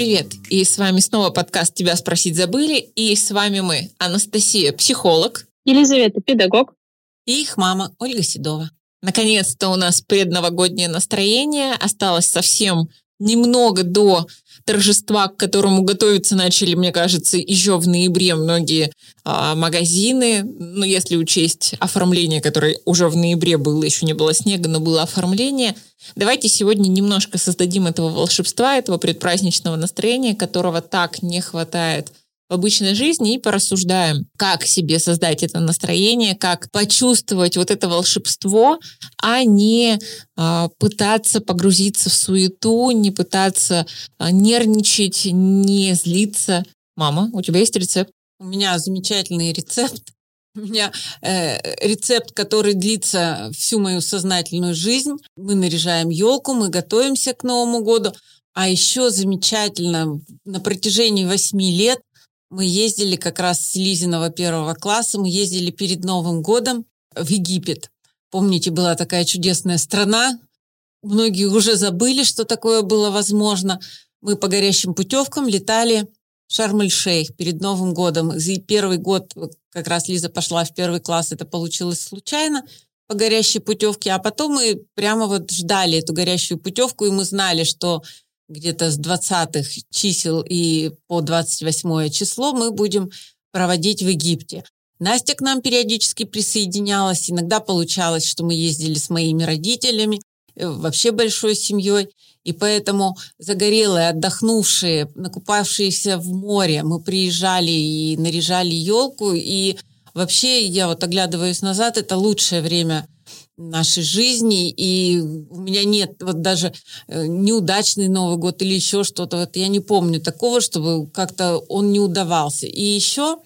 привет! И с вами снова подкаст «Тебя спросить забыли». И с вами мы, Анастасия, психолог. Елизавета, педагог. И их мама, Ольга Седова. Наконец-то у нас предновогоднее настроение. Осталось совсем немного до торжества, к которому готовиться начали, мне кажется, еще в ноябре многие а, магазины. Ну, если учесть оформление, которое уже в ноябре было, еще не было снега, но было оформление. Давайте сегодня немножко создадим этого волшебства, этого предпраздничного настроения, которого так не хватает в обычной жизни и порассуждаем, как себе создать это настроение, как почувствовать вот это волшебство, а не э, пытаться погрузиться в суету, не пытаться э, нервничать, не злиться. Мама, у тебя есть рецепт? У меня замечательный рецепт. У меня э, рецепт, который длится всю мою сознательную жизнь. Мы наряжаем елку, мы готовимся к Новому году. А еще замечательно, на протяжении восьми лет мы ездили как раз с Лизиного первого класса, мы ездили перед Новым годом в Египет. Помните, была такая чудесная страна. Многие уже забыли, что такое было возможно. Мы по горящим путевкам летали в Шарм-эль-Шейх перед Новым годом. И первый год, как раз Лиза пошла в первый класс, это получилось случайно по горящей путевке, а потом мы прямо вот ждали эту горящую путевку, и мы знали, что где-то с 20-х чисел и по 28 число мы будем проводить в Египте. Настя к нам периодически присоединялась. Иногда получалось, что мы ездили с моими родителями, э, вообще большой семьей. И поэтому загорелые, отдохнувшие, накупавшиеся в море, мы приезжали и наряжали елку. И вообще, я вот оглядываюсь назад, это лучшее время – нашей жизни, и у меня нет вот даже э, неудачный Новый год или еще что-то, вот я не помню такого, чтобы как-то он не удавался. И еще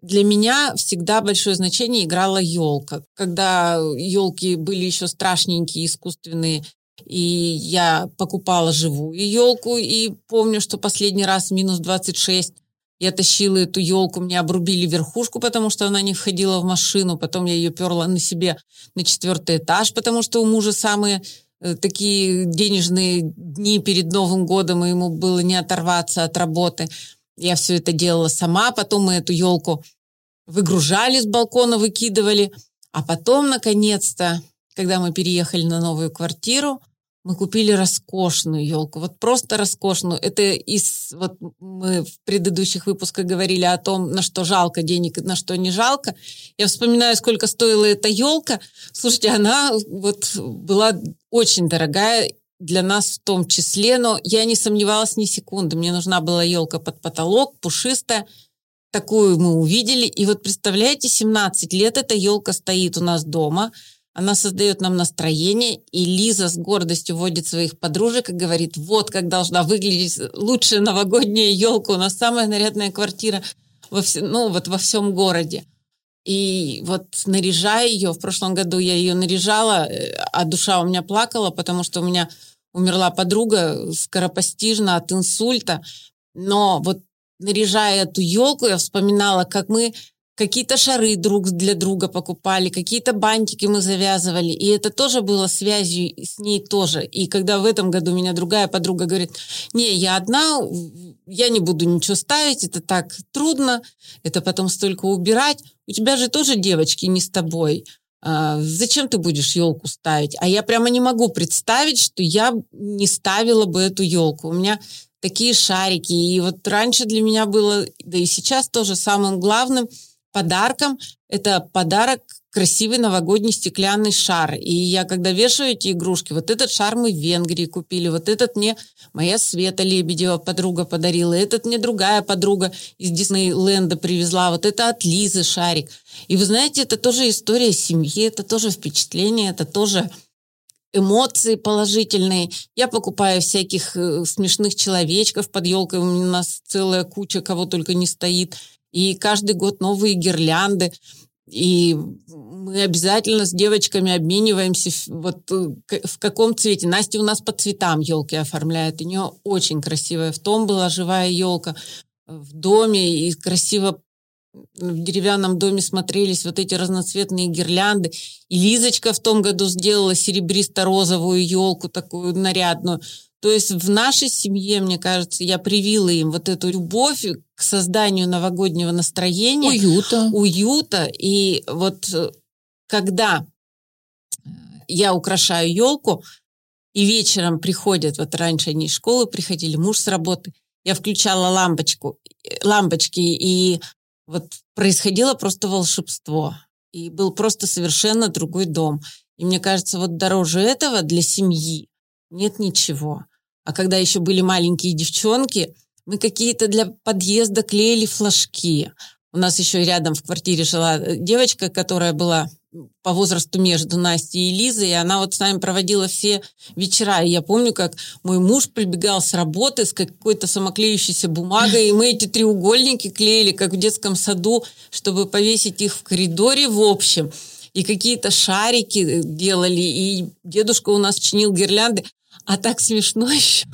для меня всегда большое значение играла елка. Когда елки были еще страшненькие, искусственные, и я покупала живую елку, и помню, что последний раз минус 26 я тащила эту елку, мне обрубили верхушку, потому что она не входила в машину. Потом я ее перла на себе на четвертый этаж, потому что у мужа самые э, такие денежные дни перед Новым годом, и ему было не оторваться от работы. Я все это делала сама. Потом мы эту елку выгружали с балкона, выкидывали. А потом, наконец-то, когда мы переехали на новую квартиру, мы купили роскошную елку, вот просто роскошную. Это из, вот мы в предыдущих выпусках говорили о том, на что жалко денег, на что не жалко. Я вспоминаю, сколько стоила эта елка. Слушайте, она вот была очень дорогая, для нас в том числе, но я не сомневалась ни секунды. Мне нужна была елка под потолок, пушистая. Такую мы увидели. И вот представляете, 17 лет эта елка стоит у нас дома – она создает нам настроение, и Лиза с гордостью вводит своих подружек и говорит, вот как должна выглядеть лучшая новогодняя елка, у нас самая нарядная квартира во, все, ну, вот во всем городе. И вот наряжая ее, в прошлом году я ее наряжала, э, а душа у меня плакала, потому что у меня умерла подруга скоропостижно от инсульта. Но вот наряжая эту елку, я вспоминала, как мы какие-то шары друг для друга покупали, какие-то бантики мы завязывали, и это тоже было связью с ней тоже. И когда в этом году меня другая подруга говорит, не, я одна, я не буду ничего ставить, это так трудно, это потом столько убирать, у тебя же тоже девочки не с тобой, а, зачем ты будешь елку ставить? А я прямо не могу представить, что я не ставила бы эту елку. У меня такие шарики. И вот раньше для меня было, да и сейчас тоже самым главным – подарком. Это подарок красивый новогодний стеклянный шар. И я, когда вешаю эти игрушки, вот этот шар мы в Венгрии купили, вот этот мне моя Света Лебедева подруга подарила, этот мне другая подруга из Диснейленда привезла, вот это от Лизы шарик. И вы знаете, это тоже история семьи, это тоже впечатление, это тоже эмоции положительные. Я покупаю всяких э, смешных человечков под елкой. У нас целая куча, кого только не стоит и каждый год новые гирлянды. И мы обязательно с девочками обмениваемся вот э, в каком цвете. Настя у нас по цветам елки оформляет. У нее очень красивая. В том была живая елка в доме и красиво в деревянном доме смотрелись вот эти разноцветные гирлянды. И Лизочка в том году сделала серебристо-розовую елку, такую нарядную. То есть в нашей семье, мне кажется, я привила им вот эту любовь к созданию новогоднего настроения. Уюта. Уюта. И вот э, когда я украшаю елку, и вечером приходят, вот раньше они из школы приходили, муж с работы, я включала лампочку, э, лампочки, и вот происходило просто волшебство. И был просто совершенно другой дом. И мне кажется, вот дороже этого для семьи нет ничего. А когда еще были маленькие девчонки, мы какие-то для подъезда клеили флажки. У нас еще рядом в квартире жила э, девочка, которая была по возрасту между Настей и Лизой, и она вот с нами проводила все вечера. И я помню, как мой муж прибегал с работы с какой-то самоклеющейся бумагой, и мы эти треугольники клеили, как в детском саду, чтобы повесить их в коридоре в общем. И какие-то шарики э, делали, и дедушка у нас чинил гирлянды. А так смешно еще.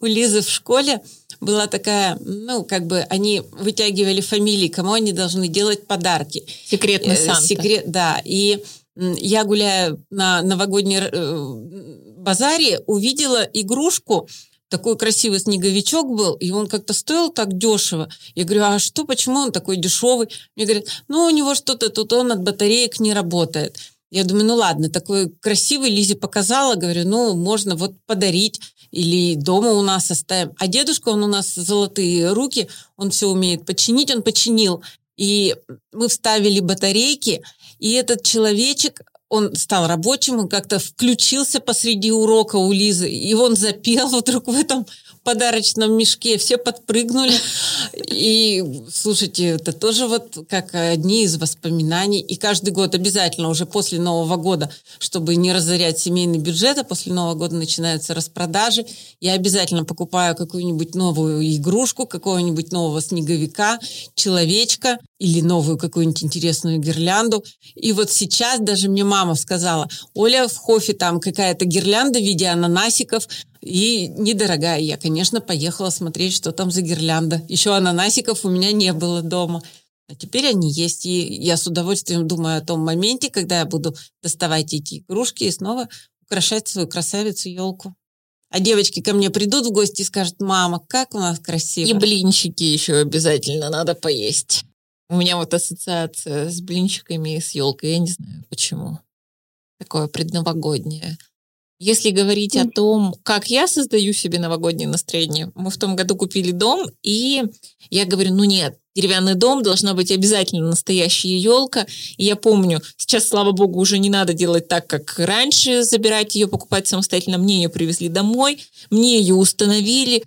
У Лизы в школе была такая, ну, как бы они вытягивали фамилии, кому они должны делать подарки. Секретный э, Санта. Секрет, да. И я, гуляя на новогодней э, базаре, увидела игрушку, такой красивый снеговичок был, и он как-то стоил так дешево. Я говорю, а что, почему он такой дешевый? Мне говорят, ну, у него что-то тут, он от батареек не работает. Я думаю, ну ладно, такой красивый Лизе показала, говорю, ну, можно вот подарить или дома у нас оставим. А дедушка, он у нас золотые руки, он все умеет починить, он починил. И мы вставили батарейки, и этот человечек, он стал рабочим, он как-то включился посреди урока у Лизы, и он запел вдруг в этом подарочном мешке, все подпрыгнули. И, слушайте, это тоже вот как одни из воспоминаний. И каждый год обязательно уже после Нового года, чтобы не разорять семейный бюджет, а после Нового года начинаются распродажи, я обязательно покупаю какую-нибудь новую игрушку, какого-нибудь нового снеговика, человечка или новую какую-нибудь интересную гирлянду. И вот сейчас даже мне мама сказала, Оля, в Хофе там какая-то гирлянда в виде ананасиков, и недорогая. Я, конечно, поехала смотреть, что там за гирлянда. Еще ананасиков у меня не было дома. А теперь они есть. И я с удовольствием думаю о том моменте, когда я буду доставать эти игрушки и снова украшать свою красавицу елку. А девочки ко мне придут в гости и скажут, мама, как у нас красиво. И блинчики еще обязательно надо поесть. У меня вот ассоциация с блинчиками и с елкой. Я не знаю почему. Такое предновогоднее. Если говорить о том, как я создаю себе новогоднее настроение, мы в том году купили дом, и я говорю, ну нет, деревянный дом, должна быть обязательно настоящая елка. И я помню, сейчас, слава богу, уже не надо делать так, как раньше, забирать ее, покупать самостоятельно. Мне ее привезли домой, мне ее установили.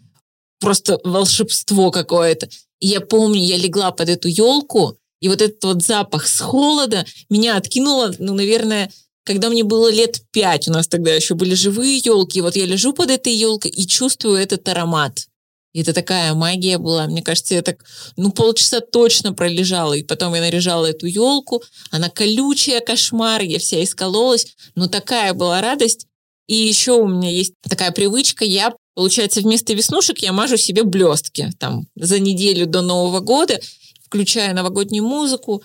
Просто волшебство какое-то. И я помню, я легла под эту елку, и вот этот вот запах с холода меня откинуло, ну, наверное, когда мне было лет пять, у нас тогда еще были живые елки, вот я лежу под этой елкой и чувствую этот аромат. И это такая магия была. Мне кажется, я так, ну, полчаса точно пролежала. И потом я наряжала эту елку. Она колючая, кошмар. Я вся искололась. Но такая была радость. И еще у меня есть такая привычка. Я, получается, вместо веснушек я мажу себе блестки. Там за неделю до Нового года, включая новогоднюю музыку.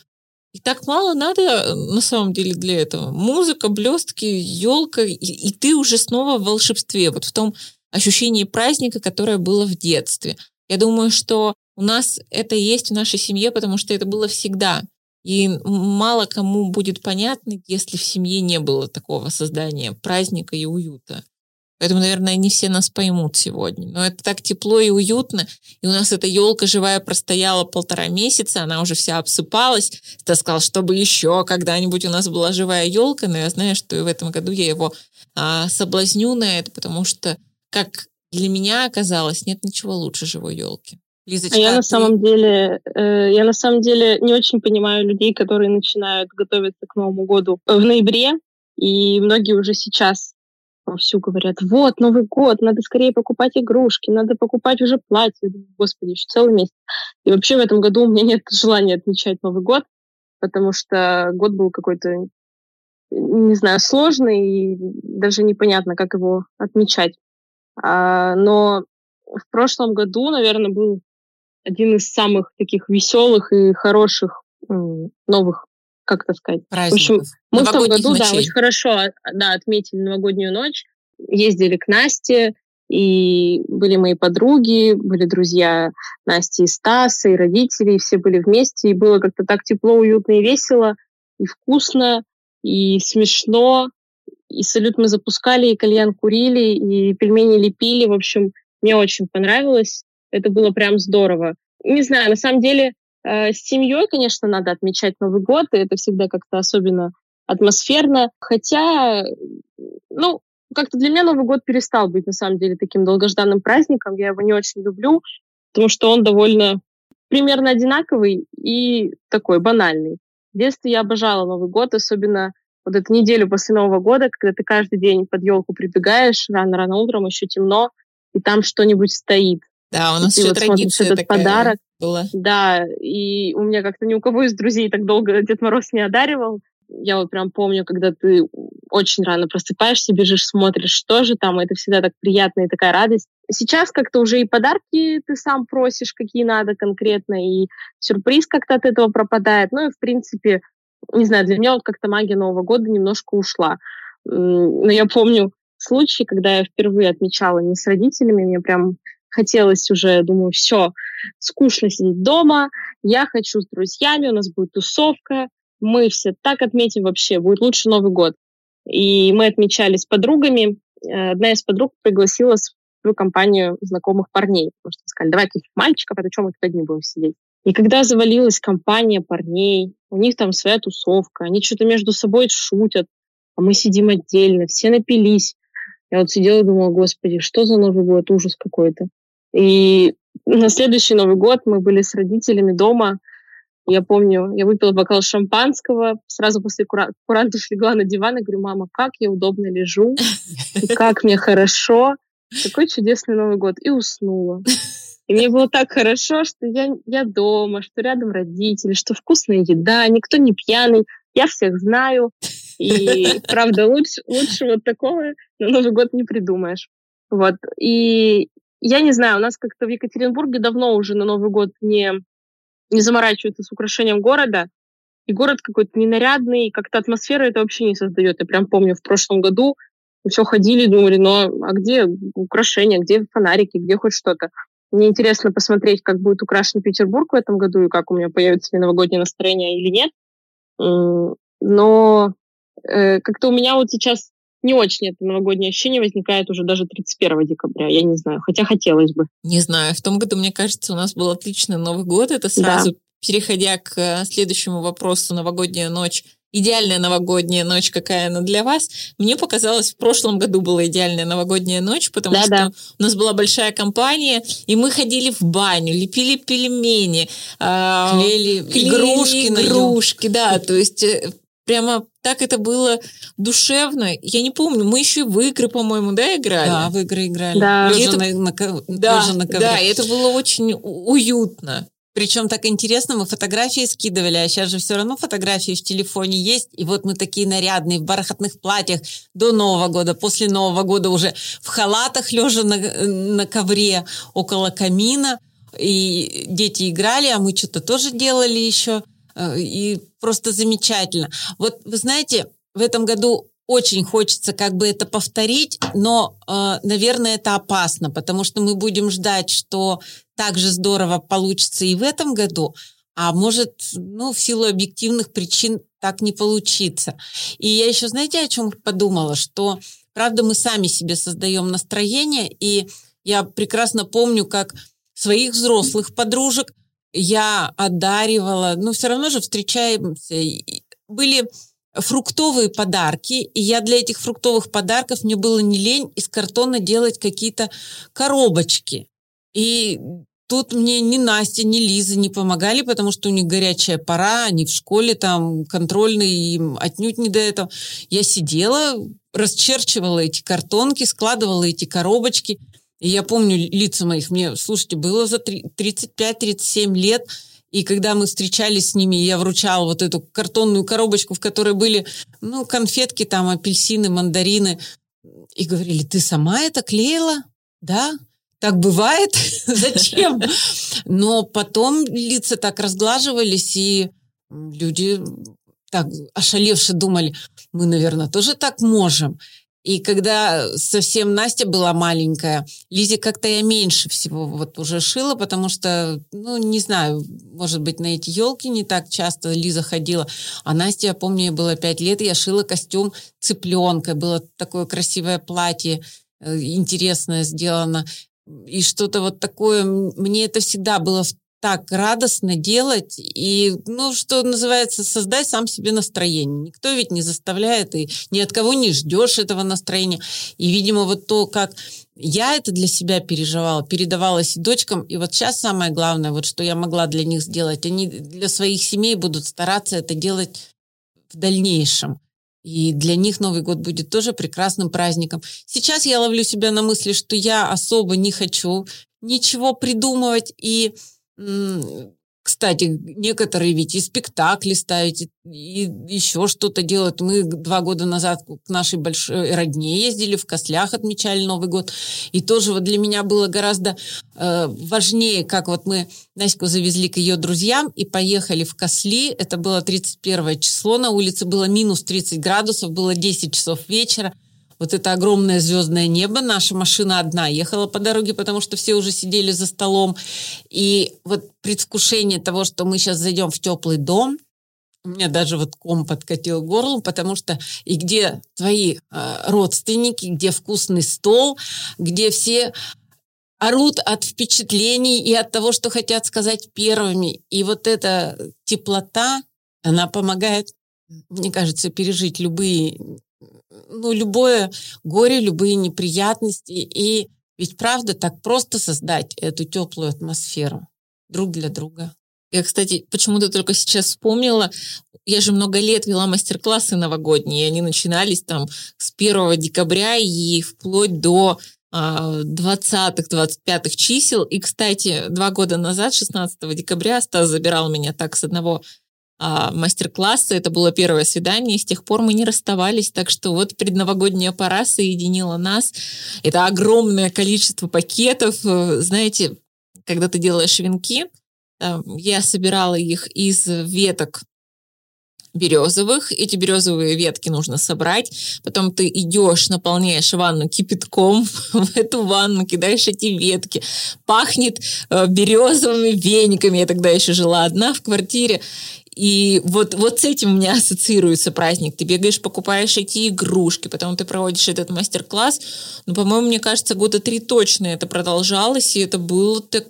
И так мало надо на самом деле для этого. Музыка, блестки, елка, и, и ты уже снова в волшебстве, вот в том ощущении праздника, которое было в детстве. Я думаю, что у нас это есть в нашей семье, потому что это было всегда. И мало кому будет понятно, если в семье не было такого создания праздника и уюта. Поэтому, наверное, не все нас поймут сегодня. Но это так тепло и уютно. И у нас эта елка живая простояла полтора месяца, она уже вся обсыпалась. Ты сказал, чтобы еще когда-нибудь у нас была живая елка, но я знаю, что и в этом году я его а, соблазню на это, потому что, как для меня оказалось, нет ничего лучше живой елки. Лизочка, а я а на ты... самом деле, э, я на самом деле не очень понимаю людей, которые начинают готовиться к Новому году в ноябре, и многие уже сейчас вовсю говорят, вот, Новый год, надо скорее покупать игрушки, надо покупать уже платье. Господи, еще целый месяц. И вообще в этом году у меня нет желания отмечать Новый год, потому что год был какой-то, не знаю, сложный, и даже непонятно, как его отмечать. А, но в прошлом году, наверное, был один из самых таких веселых и хороших новых как это сказать. Праздников. В общем, мы в том году, ночей. да, очень хорошо да, отметили новогоднюю ночь, ездили к Насте, И были мои подруги, были друзья Насти и Стаса, и родители, и все были вместе, и было как-то так тепло, уютно и весело, и вкусно, и смешно, и салют мы запускали, и кальян курили, и пельмени лепили. В общем, мне очень понравилось. Это было прям здорово. Не знаю, на самом деле с семьей, конечно, надо отмечать Новый год, и это всегда как-то особенно атмосферно. Хотя, ну, как-то для меня Новый год перестал быть, на самом деле, таким долгожданным праздником. Я его не очень люблю, потому что он довольно примерно одинаковый и такой банальный. В детстве я обожала Новый год, особенно вот эту неделю после Нового года, когда ты каждый день под елку прибегаешь, рано-рано утром, еще темно, и там что-нибудь стоит. Да, у нас еще вот традиция этот такая подарок. Была. Да, и у меня как-то ни у кого из друзей так долго Дед Мороз не одаривал. Я вот прям помню, когда ты очень рано просыпаешься, бежишь, смотришь, что же там, это всегда так приятно и такая радость. Сейчас как-то уже и подарки ты сам просишь, какие надо конкретно, и сюрприз как-то от этого пропадает. Ну и, в принципе, не знаю, для меня вот как-то магия Нового года немножко ушла. Но я помню случай, когда я впервые отмечала не с родителями, мне прям хотелось уже, думаю, все, скучно сидеть дома, я хочу с друзьями, у нас будет тусовка, мы все так отметим вообще, будет лучше Новый год. И мы отмечали с подругами. Одна из подруг пригласила свою компанию знакомых парней, потому что сказали, давай каких мальчиков, это чем мы тут одни будем сидеть. И когда завалилась компания парней, у них там своя тусовка, они что-то между собой шутят, а мы сидим отдельно, все напились. Я вот сидела и думала, господи, что за Новый год, ужас какой-то. И на следующий Новый год мы были с родителями дома. Я помню, я выпила бокал шампанского, сразу после кура- куранта легла на диван и говорю, мама, как я удобно лежу, и как мне хорошо. Такой чудесный Новый год. И уснула. И мне было так хорошо, что я, я дома, что рядом родители, что вкусная еда, никто не пьяный, я всех знаю. И, правда, лучше, лучше вот такого на Новый год не придумаешь. Вот. И я не знаю, у нас как-то в Екатеринбурге давно уже на Новый год не, не заморачиваются с украшением города. И город какой-то ненарядный, как-то атмосфера это вообще не создает. Я прям помню, в прошлом году мы все ходили, думали, ну а где украшения, где фонарики, где хоть что-то. Мне интересно посмотреть, как будет украшен Петербург в этом году и как у меня появится ли новогоднее настроение или нет. Но э, как-то у меня вот сейчас не очень это новогоднее ощущение возникает уже даже 31 декабря. Я не знаю, хотя хотелось бы. Не знаю. В том году, мне кажется, у нас был отличный Новый год. Это сразу, да. переходя к э, следующему вопросу, новогодняя ночь идеальная новогодняя ночь, какая она для вас. Мне показалось, в прошлом году была идеальная новогодняя ночь, потому да, что да. у нас была большая компания, и мы ходили в баню, лепили пельмени, а, клеили, клеили игрушки, игрушки, да, то есть э, прямо так это было душевно. Я не помню, мы еще и в игры, по-моему, да, играли? Да, в игры играли. Да, лежа это, на, на, да, на ковре. Да, и это было очень уютно. Причем так интересно, мы фотографии скидывали, а сейчас же все равно фотографии в телефоне есть. И вот мы такие нарядные, в бархатных платьях до Нового года, после Нового года уже в халатах, лежа на, на ковре около камина. И дети играли, а мы что-то тоже делали еще. Э, и просто замечательно. Вот вы знаете, в этом году очень хочется как бы это повторить, но, э, наверное, это опасно, потому что мы будем ждать, что так же здорово получится и в этом году, а может, ну, в силу объективных причин так не получится. И я еще, знаете, о чем подумала? Что, правда, мы сами себе создаем настроение, и я прекрасно помню, как своих взрослых подружек я одаривала, но все равно же встречаемся. Были фруктовые подарки, и я для этих фруктовых подарков, мне было не лень из картона делать какие-то коробочки. И тут мне ни Настя, ни Лиза не помогали, потому что у них горячая пора, они в школе там контрольные, им отнюдь не до этого. Я сидела, расчерчивала эти картонки, складывала эти коробочки. И я помню лица моих, мне, слушайте, было за 35-37 лет, и когда мы встречались с ними, я вручала вот эту картонную коробочку, в которой были, ну, конфетки, там, апельсины, мандарины. И говорили, ты сама это клеила? Да? Так бывает? Зачем? Но потом лица так разглаживались, и люди так ошалевшие думали, мы, наверное, тоже так можем. И когда совсем Настя была маленькая, Лизе как-то я меньше всего вот уже шила, потому что, ну, не знаю, может быть, на эти елки не так часто Лиза ходила. А Настя, я помню, ей было пять лет, и я шила костюм цыпленка. Было такое красивое платье, э, интересное сделано. И что-то вот такое, мне это всегда было так радостно делать и, ну, что называется, создать сам себе настроение. Никто ведь не заставляет, и ни от кого не ждешь этого настроения. И, видимо, вот то, как я это для себя переживала, передавалась и дочкам, и вот сейчас самое главное, вот что я могла для них сделать, они для своих семей будут стараться это делать в дальнейшем. И для них Новый год будет тоже прекрасным праздником. Сейчас я ловлю себя на мысли, что я особо не хочу ничего придумывать и кстати, некоторые ведь и спектакли ставят, и еще что-то делают. Мы два года назад к нашей большой родне ездили, в Кослях отмечали Новый год. И тоже вот для меня было гораздо э, важнее, как вот мы Наську завезли к ее друзьям и поехали в Косли. Это было 31 число, на улице было минус 30 градусов, было 10 часов вечера вот это огромное звездное небо, наша машина одна ехала по дороге, потому что все уже сидели за столом. И вот предвкушение того, что мы сейчас зайдем в теплый дом, у меня даже вот ком подкатил горло, потому что и где твои э, родственники, где вкусный стол, где все орут от впечатлений и от того, что хотят сказать первыми. И вот эта теплота, она помогает, мне кажется, пережить любые ну, любое горе, любые неприятности. И ведь правда так просто создать эту теплую атмосферу друг для друга. Я, кстати, почему-то только сейчас вспомнила, я же много лет вела мастер-классы новогодние, и они начинались там с 1 декабря и вплоть до 20-х, а, 25-х чисел. И, кстати, два года назад, 16 декабря, Стас забирал меня так с одного а, мастер-классы. Это было первое свидание, и с тех пор мы не расставались. Так что вот предновогодняя пора соединила нас. Это огромное количество пакетов. Знаете, когда ты делаешь венки, я собирала их из веток березовых. Эти березовые ветки нужно собрать. Потом ты идешь, наполняешь ванну кипятком. В эту ванну кидаешь эти ветки. Пахнет э, березовыми вениками. Я тогда еще жила одна в квартире. И вот, вот с этим у меня ассоциируется праздник. Ты бегаешь, покупаешь эти игрушки, потом ты проводишь этот мастер-класс. Ну, по-моему, мне кажется, года три точно это продолжалось, и это было так,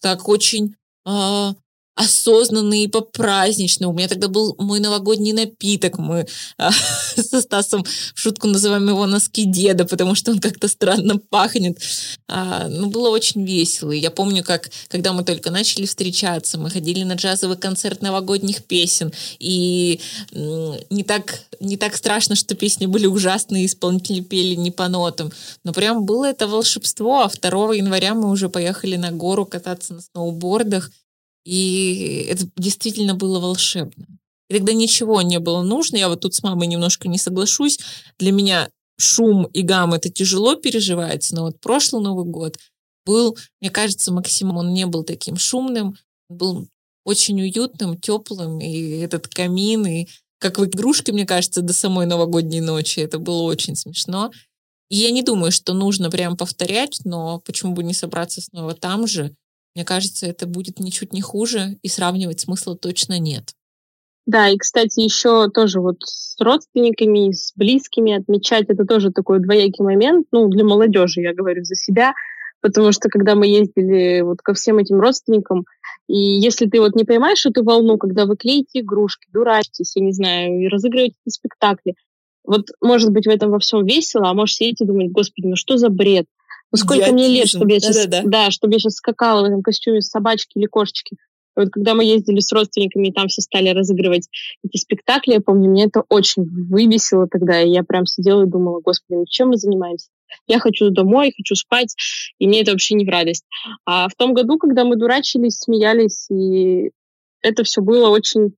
так очень э, осознанный и по-праздничный. У меня тогда был мой новогодний напиток. Мы а, со Стасом в шутку называем его носки деда, потому что он как-то странно пахнет. А, ну, было очень весело. Я помню, как, когда мы только начали встречаться, мы ходили на джазовый концерт новогодних песен. И не так, не так страшно, что песни были ужасные, исполнители пели не по нотам. Но прям было это волшебство. А 2 января мы уже поехали на гору кататься на сноубордах. И это действительно было волшебно. И тогда ничего не было нужно. Я вот тут с мамой немножко не соглашусь. Для меня шум и гам это тяжело переживается, но вот прошлый Новый год был, мне кажется, максимум он не был таким шумным, был очень уютным, теплым, и этот камин, и как в игрушке, мне кажется, до самой новогодней ночи. Это было очень смешно. И я не думаю, что нужно прям повторять, но почему бы не собраться снова там же мне кажется, это будет ничуть не хуже, и сравнивать смысла точно нет. Да, и, кстати, еще тоже вот с родственниками, с близкими отмечать, это тоже такой двоякий момент, ну, для молодежи, я говорю за себя, потому что когда мы ездили вот ко всем этим родственникам, и если ты вот не поймаешь эту волну, когда вы клеите игрушки, дурачитесь, я не знаю, и разыгрываете спектакли, вот, может быть, в этом во всем весело, а может сидеть и думать, господи, ну что за бред? Ну, сколько Идиотизм. мне лет, чтобы я, сейчас, да, да, да. чтобы я сейчас скакала в этом костюме собачки или кошечки. И вот когда мы ездили с родственниками, и там все стали разыгрывать эти спектакли, я помню, мне это очень выбесило тогда, и я прям сидела и думала, господи, ну чем мы занимаемся? Я хочу домой, хочу спать, и мне это вообще не в радость. А в том году, когда мы дурачились, смеялись, и это все было очень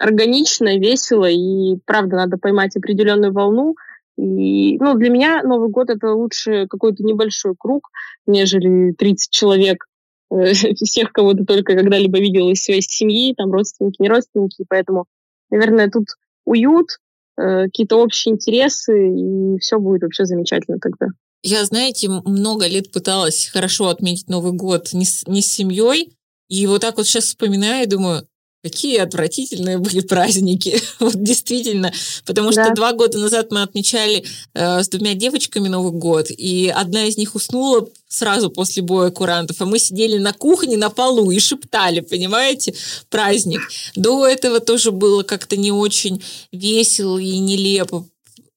органично, весело, и правда, надо поймать определенную волну — и, ну, для меня Новый год это лучше какой-то небольшой круг, нежели 30 человек, э, всех, кого ты только когда-либо видел из своей семьи, там родственники, не родственники. Поэтому, наверное, тут уют, э, какие-то общие интересы, и все будет вообще замечательно тогда. Я, знаете, много лет пыталась хорошо отметить Новый год не с, не с семьей, и вот так вот сейчас вспоминаю и думаю, Какие отвратительные были праздники, вот действительно, потому да. что два года назад мы отмечали э, с двумя девочками Новый год, и одна из них уснула сразу после боя курантов, а мы сидели на кухне на полу и шептали, понимаете, праздник. До этого тоже было как-то не очень весело и нелепо,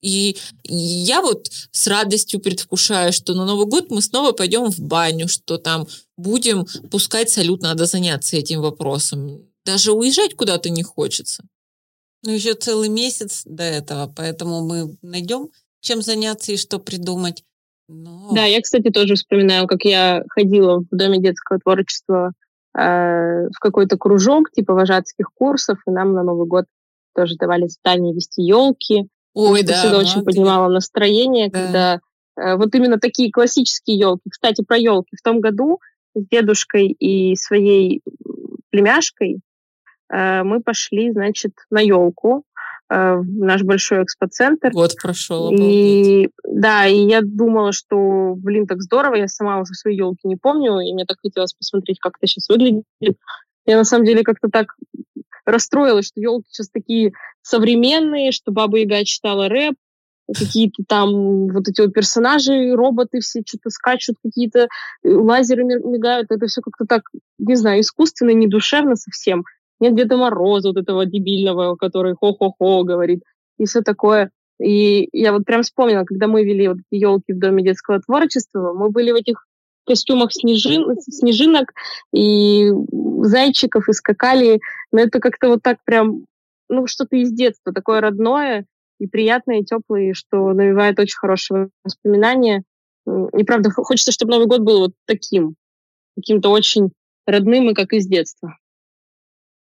и я вот с радостью предвкушаю, что на Новый год мы снова пойдем в баню, что там будем пускать салют, надо заняться этим вопросом даже уезжать куда-то не хочется. Ну, еще целый месяц до этого, поэтому мы найдем, чем заняться и что придумать. Но... Да, я, кстати, тоже вспоминаю, как я ходила в Доме детского творчества э, в какой-то кружок, типа вожатских курсов, и нам на Новый год тоже давали задание вести елки. Ой, Это да. всегда очень ты... поднимало настроение, да. когда э, вот именно такие классические елки. Кстати, про елки. В том году с дедушкой и своей племяшкой мы пошли, значит, на елку э, в наш большой экспоцентр. Вот прошел. И да, и я думала, что, блин, так здорово, я сама уже свои елки не помню, и мне так хотелось посмотреть, как это сейчас выглядит. Я на самом деле как-то так расстроилась, что елки сейчас такие современные, что Баба Яга читала рэп, какие-то там вот эти вот персонажи, роботы все что-то скачут, какие-то э, лазеры мигают. Это все как-то так, не знаю, искусственно, недушевно совсем нет Деда Мороза вот этого дебильного, который хо-хо-хо говорит, и все такое. И я вот прям вспомнила, когда мы вели вот эти елки в Доме детского творчества, мы были в этих костюмах снежин, снежинок и зайчиков, и скакали. Но это как-то вот так прям, ну, что-то из детства, такое родное и приятное, и теплое, что навевает очень хорошие воспоминания. И правда, хочется, чтобы Новый год был вот таким, каким-то очень родным и как из детства.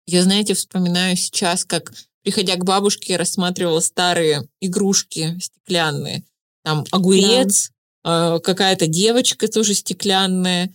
Я, знаете, вспоминаю сейчас, как, приходя к бабушке, рассматривала старые игрушки стеклянные. Там огурец, да. э, какая-то девочка тоже стеклянная,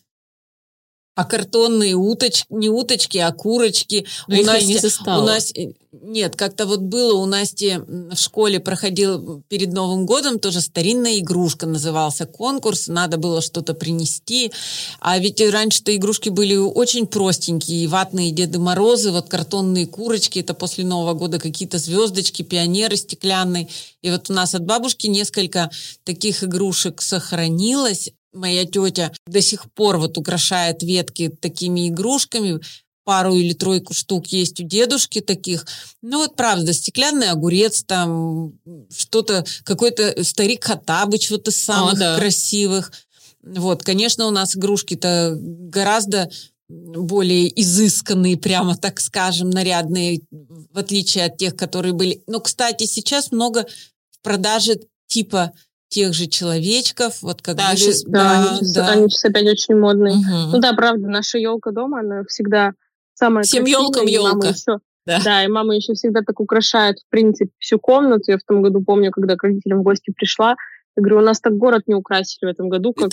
а картонные уточки, не уточки, а курочки. Но у нас, не застала. У нас, нет, как-то вот было у Насти в школе проходил перед Новым годом тоже старинная игрушка, назывался конкурс, надо было что-то принести. А ведь раньше-то игрушки были очень простенькие, ватные Деды Морозы, вот картонные курочки, это после Нового года какие-то звездочки, пионеры стеклянные. И вот у нас от бабушки несколько таких игрушек сохранилось моя тетя до сих пор вот украшает ветки такими игрушками, пару или тройку штук есть у дедушки таких. Ну вот правда, стеклянный огурец там, что-то, какой-то старик Хатабыч вот из самых О, да. красивых. Вот, конечно, у нас игрушки-то гораздо более изысканные, прямо так скажем, нарядные, в отличие от тех, которые были. Но, кстати, сейчас много в продаже типа тех же человечков, вот как да, сейчас, да, они, да. они сейчас опять очень модные. Угу. Ну да, правда, наша елка дома, она всегда самая Всем елкам елка. Еще, да. да, и мама еще всегда так украшает, в принципе, всю комнату. Я в том году помню, когда к родителям в гости пришла, я говорю, у нас так город не украсили в этом году, как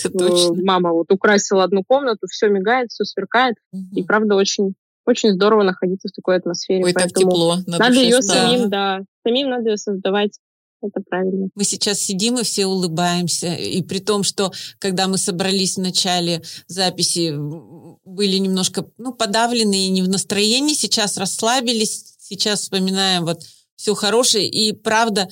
мама вот украсила одну комнату, все мигает, все сверкает. Угу. И правда очень очень здорово находиться в такой атмосфере. Ой, так тепло. Надо ее самим, да, самим надо ее создавать это правильно. Мы сейчас сидим и все улыбаемся. И при том, что когда мы собрались в начале записи, были немножко ну, подавлены и не в настроении, сейчас расслабились, сейчас вспоминаем вот все хорошее. И правда,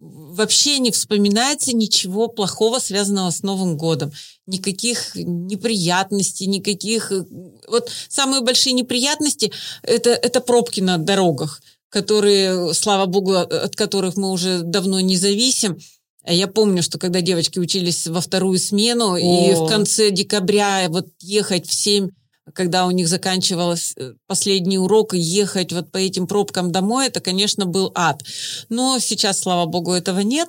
вообще не вспоминается ничего плохого, связанного с Новым годом. Никаких неприятностей, никаких... Вот самые большие неприятности это, – это пробки на дорогах которые, слава богу, от которых мы уже давно не зависим. Я помню, что когда девочки учились во вторую смену, О. и в конце декабря вот ехать в 7 когда у них заканчивался э, последний урок, и ехать вот по этим пробкам домой, это, конечно, был ад. Но сейчас, слава богу, этого нет.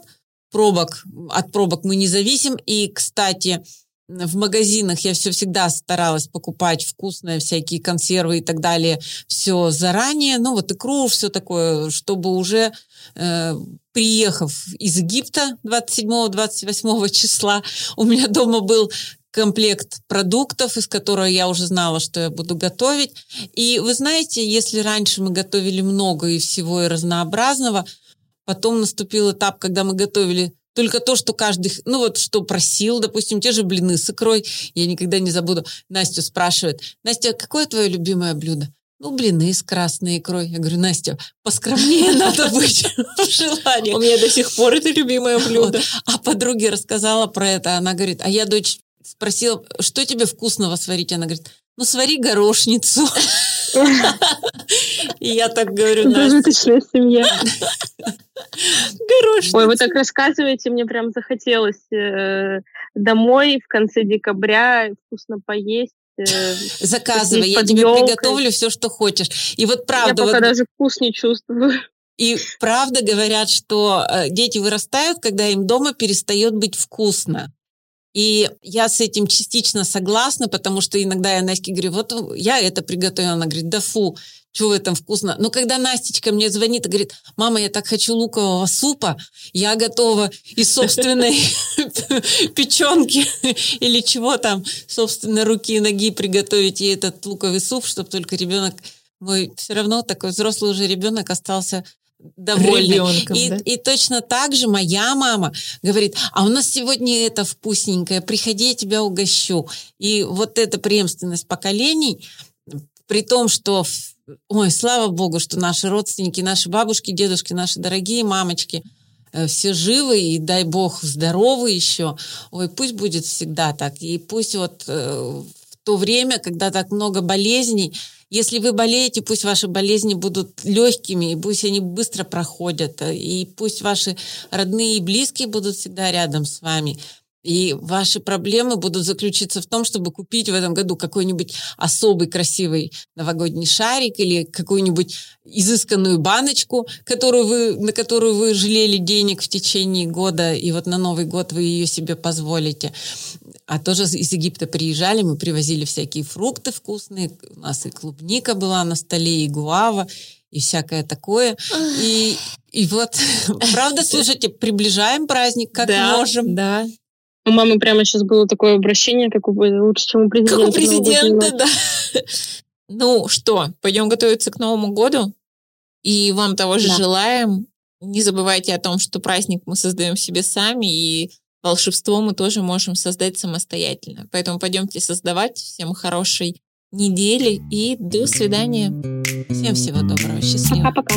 Пробок, от пробок мы не зависим. И, кстати, в магазинах я все всегда старалась покупать вкусные всякие консервы и так далее, все заранее, ну вот икру, все такое, чтобы уже э, приехав из Египта 27-28 числа, у меня дома был комплект продуктов, из которого я уже знала, что я буду готовить. И вы знаете, если раньше мы готовили много и всего и разнообразного, Потом наступил этап, когда мы готовили только то, что каждый, ну вот что просил, допустим, те же блины с икрой. Я никогда не забуду. Настю спрашивает, Настя, какое твое любимое блюдо? Ну, блины с красной икрой. Я говорю, Настя, поскромнее надо быть в желании. У меня до сих пор это любимое блюдо. А подруге рассказала про это. Она говорит, а я дочь спросила, что тебе вкусного сварить? Она говорит, ну, свари горошницу. И я так говорю, Зажиточная семья. Горошница. Ой, вы так рассказываете, мне прям захотелось э, домой в конце декабря вкусно поесть. Э, Заказывай, я тебе приготовлю все, что хочешь. И вот правда... Я пока даже вкус не чувствую. И правда говорят, что э, дети вырастают, когда им дома перестает быть вкусно. И я с этим частично согласна, потому что иногда я Настя говорю, вот я это приготовила. Она говорит, да фу, что в этом вкусно. Но когда Настечка мне звонит и говорит, мама, я так хочу лукового супа, я готова из собственной печенки или чего там, собственной руки и ноги приготовить ей этот луковый суп, чтобы только ребенок мой все равно такой взрослый уже ребенок остался довольны. Ребенком, и, да? и точно так же моя мама говорит, а у нас сегодня это вкусненькое, приходи, я тебя угощу. И вот эта преемственность поколений, при том, что, ой, слава богу, что наши родственники, наши бабушки, дедушки, наши дорогие мамочки, э, все живы, и дай бог здоровы еще. Ой, пусть будет всегда так. И пусть вот э, в то время, когда так много болезней, если вы болеете, пусть ваши болезни будут легкими, и пусть они быстро проходят, и пусть ваши родные и близкие будут всегда рядом с вами. И ваши проблемы будут заключиться в том, чтобы купить в этом году какой-нибудь особый красивый новогодний шарик или какую-нибудь изысканную баночку, которую вы, на которую вы жалели денег в течение года, и вот на Новый год вы ее себе позволите. А тоже из Египта приезжали, мы привозили всякие фрукты вкусные, у нас и клубника была на столе, и гуава, и всякое такое. И, и вот, правда, слушайте, приближаем праздник как да, можем. Да, у мамы прямо сейчас было такое обращение, как у, лучше, чем у президента. Как у президента, да. Ну что, пойдем готовиться к Новому году. И вам того же да. желаем. Не забывайте о том, что праздник мы создаем себе сами, и волшебство мы тоже можем создать самостоятельно. Поэтому пойдемте создавать. Всем хорошей недели и до свидания. Всем всего доброго, счастливо. Пока-пока.